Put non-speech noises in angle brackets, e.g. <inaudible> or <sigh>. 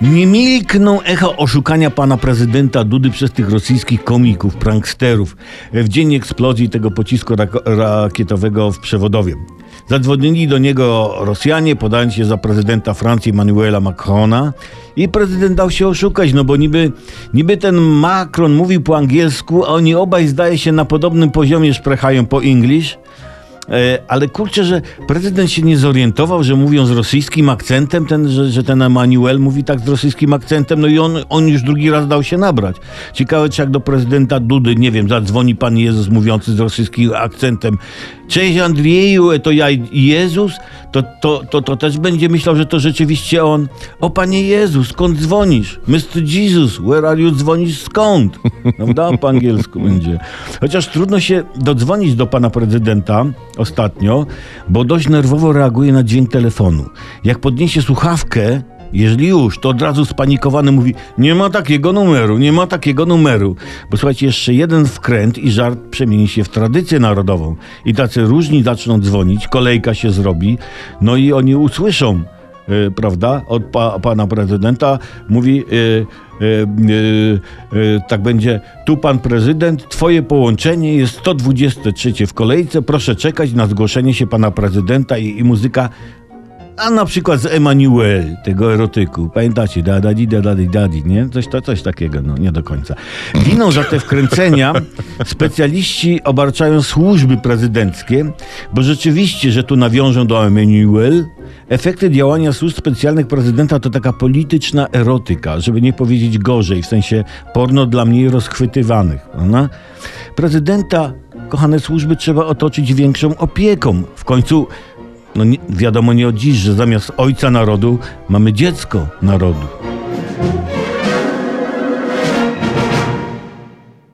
Nie milkną echo oszukania pana prezydenta Dudy przez tych rosyjskich komików, pranksterów w dzień eksplozji tego pocisku rak- rakietowego w Przewodowie. Zadzwonili do niego Rosjanie, podając się za prezydenta Francji Emmanuela Macrona i prezydent dał się oszukać, no bo niby, niby ten Macron mówił po angielsku, a oni obaj zdaje się na podobnym poziomie szprechają po English. E, Ale kurczę, że prezydent się nie zorientował, że mówią z rosyjskim akcentem, ten, że, że ten Emanuel mówi tak z rosyjskim akcentem, no i on, on już drugi raz dał się nabrać. Ciekawe, czy jak do prezydenta Dudy, nie wiem, zadzwoni pan Jezus mówiący z rosyjskim akcentem. Cześć Andrzeju, to ja Jezus, to, to, to, to też będzie myślał, że to rzeczywiście on. O panie Jezus, skąd dzwonisz? Mr. Jesus, where are you? Dzwonisz skąd? Prawda? Po angielsku będzie. Chociaż trudno się dodzwonić do pana prezydenta ostatnio, bo dość nerwowo reaguje na dźwięk telefonu. Jak podniesie słuchawkę, jeżeli już, to od razu spanikowany mówi: Nie ma takiego numeru, nie ma takiego numeru. Bo słuchajcie, jeszcze jeden wkręt i żart przemieni się w tradycję narodową. I tacy różni zaczną dzwonić, kolejka się zrobi, no i oni usłyszą. e, prawda, od pa, pana prezydenta mówi, e, tak będzie, tu pan prezydent, twoje połączenie jest 123 w kolejce, proszę czekać na zgłoszenie się pana prezydenta i, i muzyka a na przykład z Emanuel, tego erotyku. Pamiętacie? Da, da, di, da, da, di, da, di, nie? Coś, to, coś takiego, no nie do końca. Winą za te wkręcenia <laughs> specjaliści obarczają służby prezydenckie, bo rzeczywiście, że tu nawiążą do Emanuel, efekty działania służb specjalnych prezydenta to taka polityczna erotyka, żeby nie powiedzieć gorzej, w sensie porno dla mniej rozchwytywanych. Prezydenta, kochane służby, trzeba otoczyć większą opieką. W końcu no nie, wiadomo nie od dziś, że zamiast ojca narodu mamy dziecko narodu.